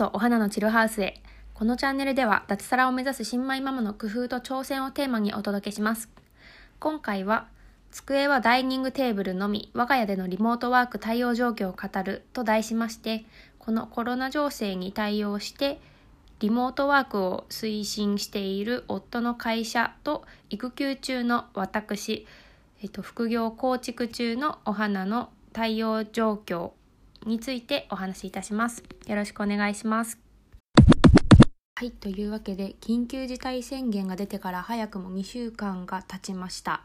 そお花のチルハウスへ。このチャンネルでは脱サラを目指す新米ママの工夫と挑戦をテーマにお届けします。今回は、机はダイニングテーブルのみ、我が家でのリモートワーク対応状況を語ると題しまして、このコロナ情勢に対応して、リモートワークを推進している夫の会社と育休中の私、えっと、副業構築中のお花の対応状況についてお話しいたします。よろしくお願いします。はい、というわけで緊急事態宣言が出てから早くも2週間が経ちました。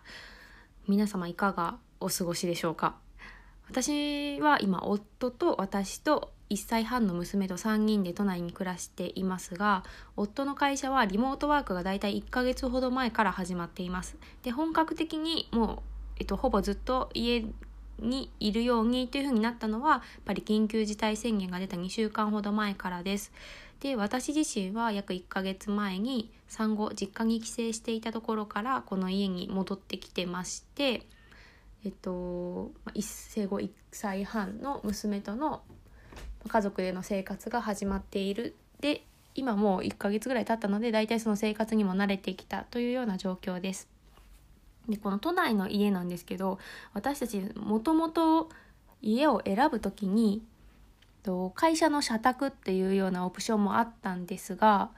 皆様いかがお過ごしでしょうか？私は今夫と私と1歳半の娘と3人で都内に暮らしていますが夫の会社はリモートワークがだいたい1ヶ月ほど前から始まっていますで本格的にもう、えっと、ほぼずっと家にいるようにというふうになったのはやっぱり緊急事態宣言が出た2週間ほど前からです。で私自身は約1ヶ月前に産後実家に帰省していたところからこの家に戻ってきてましてえっと生後1歳半の娘との家族での生活が始まっているで今もう1ヶ月ぐらい経ったので大体その生活にも慣れてきたというような状況です。でこの都内の家なんですけど私たちもともと家を選ぶ時に会社の社宅っていうようなオプションもあったんですが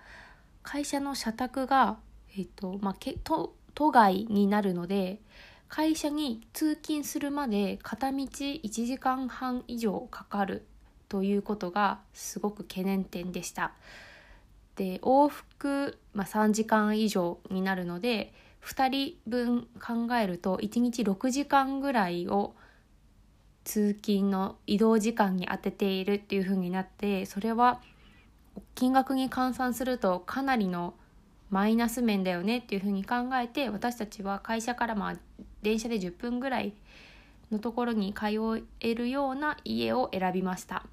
会社の社宅が、えっとまあ、け都都外になるので会社に通勤するまで片道1時間半以上かかるということがすごく懸念点でした。で往復、まあ、3時間以上になるので2人分考えると1日6時間ぐらいを通勤の移動時間に当てているっていう風になってそれは金額に換算するとかなりのマイナス面だよねっていう風に考えて私たちは会社からまあ電車で10分ぐらいのところに通えるような家を選びました。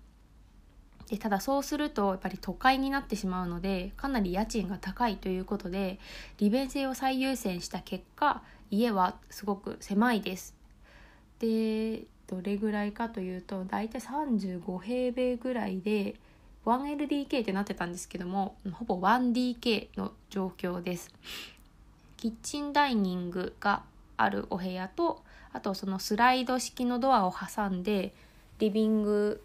でただそうするとやっぱり都会になってしまうのでかなり家賃が高いということで利便性を最優先した結果家はすごく狭いです。でどれぐらいかというと大体35平米ぐらいで 1LDK ってなってたんですけどもほぼ 1DK の状況です。キッチンダイニングがあるお部屋とあとそのスライド式のドアを挟んでリビング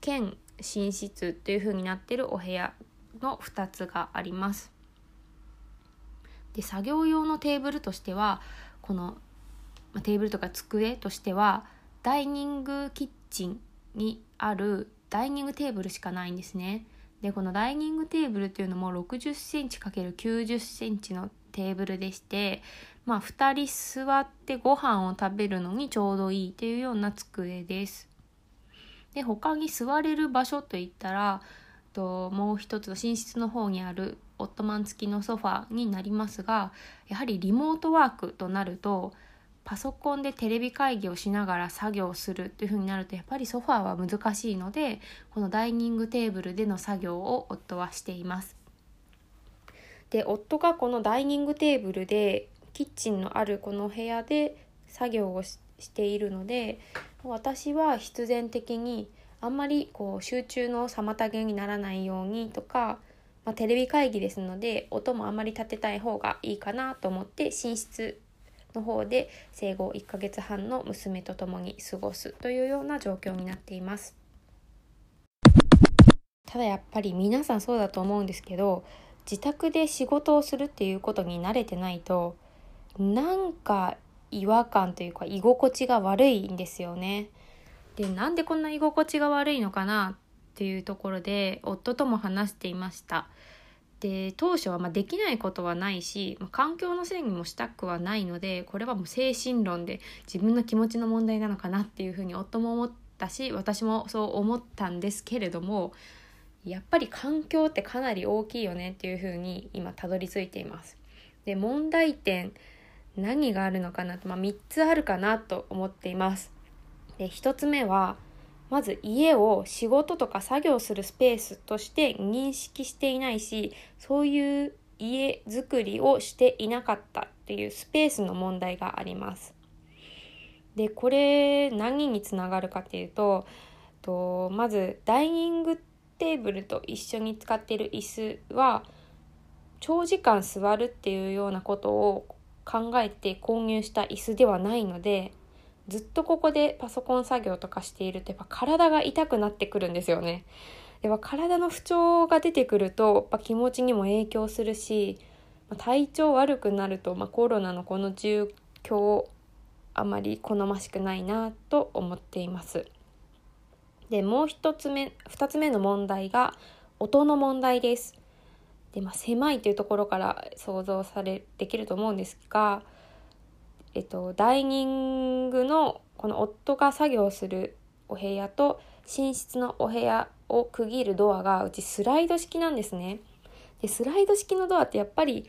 兼寝室っていう風になってるお部屋の2つがあります。で作業用のテーブルとしてはこのテーブルとか机としてはダイニングキッチンにあるダイニングテーブルしかないんですね。でこのダイニングテーブルっていうのも60センチ ×90 センチのテーブルでしてまあ2人座ってご飯を食べるのにちょうどいいっていうような机です。で他に座れる場所といったらともう一つ寝室の方にあるオットマン付きのソファになりますがやはりリモートワークとなるとパソコンでテレビ会議をしながら作業するというふうになるとやっぱりソファーは難しいのでこのダイニングテーブルでの作業を夫はしています。で夫がこのダイニングテーブルでキッチンのあるこの部屋で作業をしているので私は必然的にあんまりこう集中の妨げにならないようにとか、まあ、テレビ会議ですので音もあんまり立てたい方がいいかなと思って寝室の方で生後1ヶ月半の娘と共に過ごすというような状況になっています。ただやっぱり皆さんそうだと思うんですけど自宅で仕事をするっていうことに慣れてないとなんか違和感というか居心地が悪いんですよね。でなんでこんな居心地が悪いのかなっていうところで夫とも話していました。で当初はまできないことはないし、ま環境のせいにもしたくはないのでこれはもう精神論で自分の気持ちの問題なのかなっていうふうに夫も思ったし私もそう思ったんですけれどもやっぱり環境ってかなり大きいよねっていうふうに今たどり着いています。で問題点何があるのかなと、まあ、3つあるかなと思っています。で1つ目はまず家を仕事とか作業するスペースとして認識していないしそういう家づくりをしていなかったっていうスペースの問題があります。でこれ何につながるかっていうととまずダイニングテーブルと一緒に使っている椅子は長時間座るっていうようなことを考えて購入した椅子ではないのでずっとここでパソコン作業とかしているとやっぱ体が痛くなってくるんですよね。やっぱ体の不調が出てくるとやっぱ気持ちにも影響するし体調悪くなると、まあ、コロナのこの状況あまり好ましくないなと思っています。でもう一つ目2つ目の問題が音の問題です。でまあ、狭いというところから想像されできると思うんですが、えっと、ダイニングのこの夫が作業するお部屋と寝室のお部屋を区切るドアがうちスライド式なんですね。でスライド式のドアってやっぱり、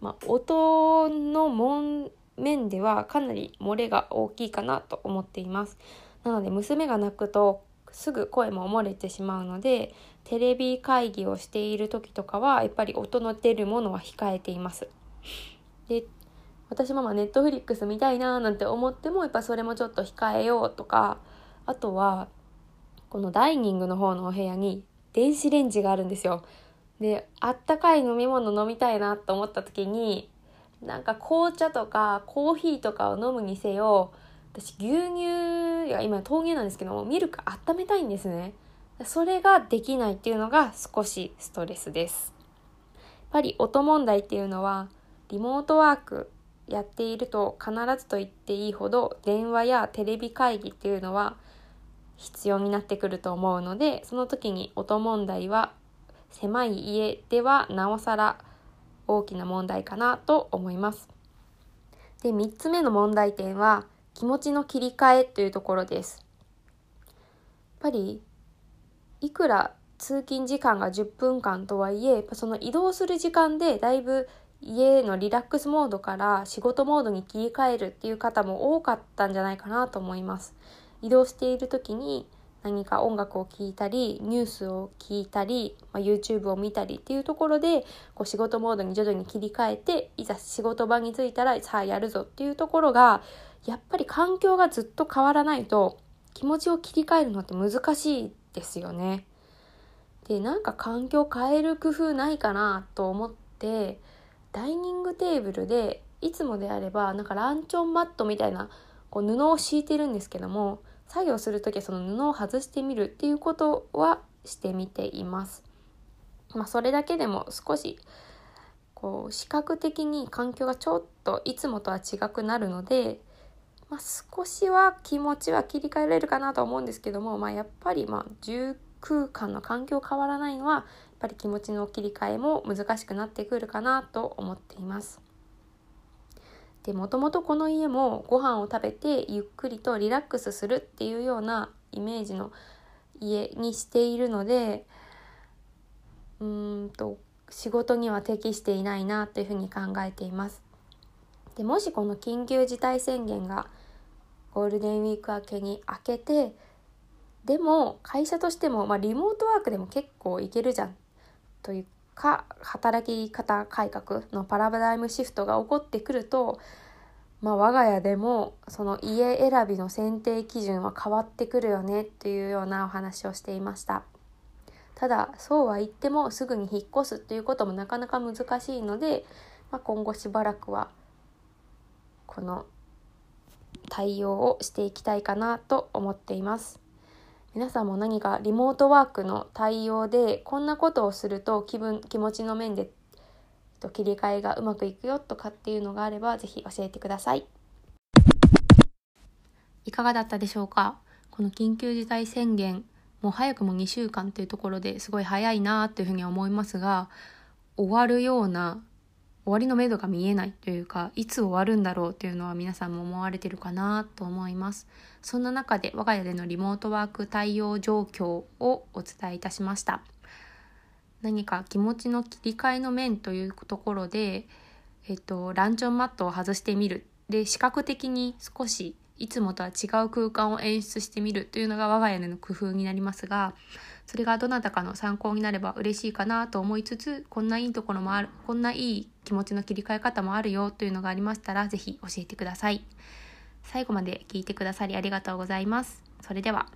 まあ、音の門面ではかなり漏れが大きいかなと思っています。なので娘が泣くとすぐ声も漏れてしまうのでテレビ会議をしている時とかはやっぱり音の出るものは控えています。で私もまあネットフリックス見たいななんて思ってもやっぱそれもちょっと控えようとかあとはこのダイニングの方のお部屋に電子レンジがあるんですよ。であったかい飲み物飲みたいなと思った時になんか紅茶とかコーヒーとかを飲むにせよ私牛乳や今豆乳なんですけどミルク温めたいんですねそれができないっていうのが少しストレスですやっぱり音問題っていうのはリモートワークやっていると必ずと言っていいほど電話やテレビ会議っていうのは必要になってくると思うのでその時に音問題は狭い家ではなおさら大きな問題かなと思います。で3つ目の問題点は気持ちの切り替えというところです。やっぱりいくら通勤時間が10分間とはいえその移動する時間でだいぶ家のリラックスモードから仕事モードに切り替えるっていう方も多かったんじゃないかなと思います。移動している時に何か音楽を聴いたりニュースを聞いたり、まあ、YouTube を見たりっていうところでこう仕事モードに徐々に切り替えていざ仕事場に着いたらさあやるぞっていうところがやっぱり環境がずっと変わらないと気持ちを切り替えるのって難しいですよね。でなんか環境変える工夫ないかなと思ってダイニングテーブルでいつもであればなんかランチョンマットみたいなこう布を敷いてるんですけども作業する時はその布を外してみるっていうことはしてみています。まあ、それだけでも少しこう視覚的に環境がちょっといつもとは違くなるので、まあ、少しは気持ちは切り替えられるかなと思うんですけども、まあ、やっぱりまあ住空間の環境変わらないのはやっぱり気持ちの切り替えも難しくなってくるかなと思っています。でもともとこの家もご飯を食べてゆっくりとリラックスするっていうようなイメージの家にしているのでうんと仕事には適していないなというふうに考えています。でもしこの緊急事態宣言がゴールデンウィーク明けに明けてでも会社としても、まあ、リモートワークでも結構いけるじゃん。というか働き方改革のパラダイムシフトが起こってくると、まあ、我が家でもその家選びの選定基準は変わってくるよねっていうようなお話をしていました。ただそうは言ってもすぐに引っ越すっていうこともなかなか難しいので、まあ、今後しばらくはこの対応をしていきたいかなと思っています。皆さんも何かリモートワークの対応でこんなことをすると気分気持ちの面で切り替えがうまくいくよとかっていうのがあればぜひ教えてください。いかがだったでしょうか？この緊急事態宣言もう早くも2週間というところですごい早いなというふうに思いますが終わるような終わりのめどが見えないというかいつ終わるんだろうというのは皆さんも思われてるかなと思います。そんな中で我が家でのリモートワーク対応状況をお伝えいたしました。何か気持ちの切り替えの面というところで、えっと、ランチョンマットを外してみる。で視覚的に少しいつもとは違う空間を演出してみるというのが我が家での工夫になりますがそれがどなたかの参考になれば嬉しいかなと思いつつこんないいところもあるこんないい気持ちの切り替え方もあるよというのがありましたら是非教えてください。最後まで聞いてくださりありがとうございます。それでは。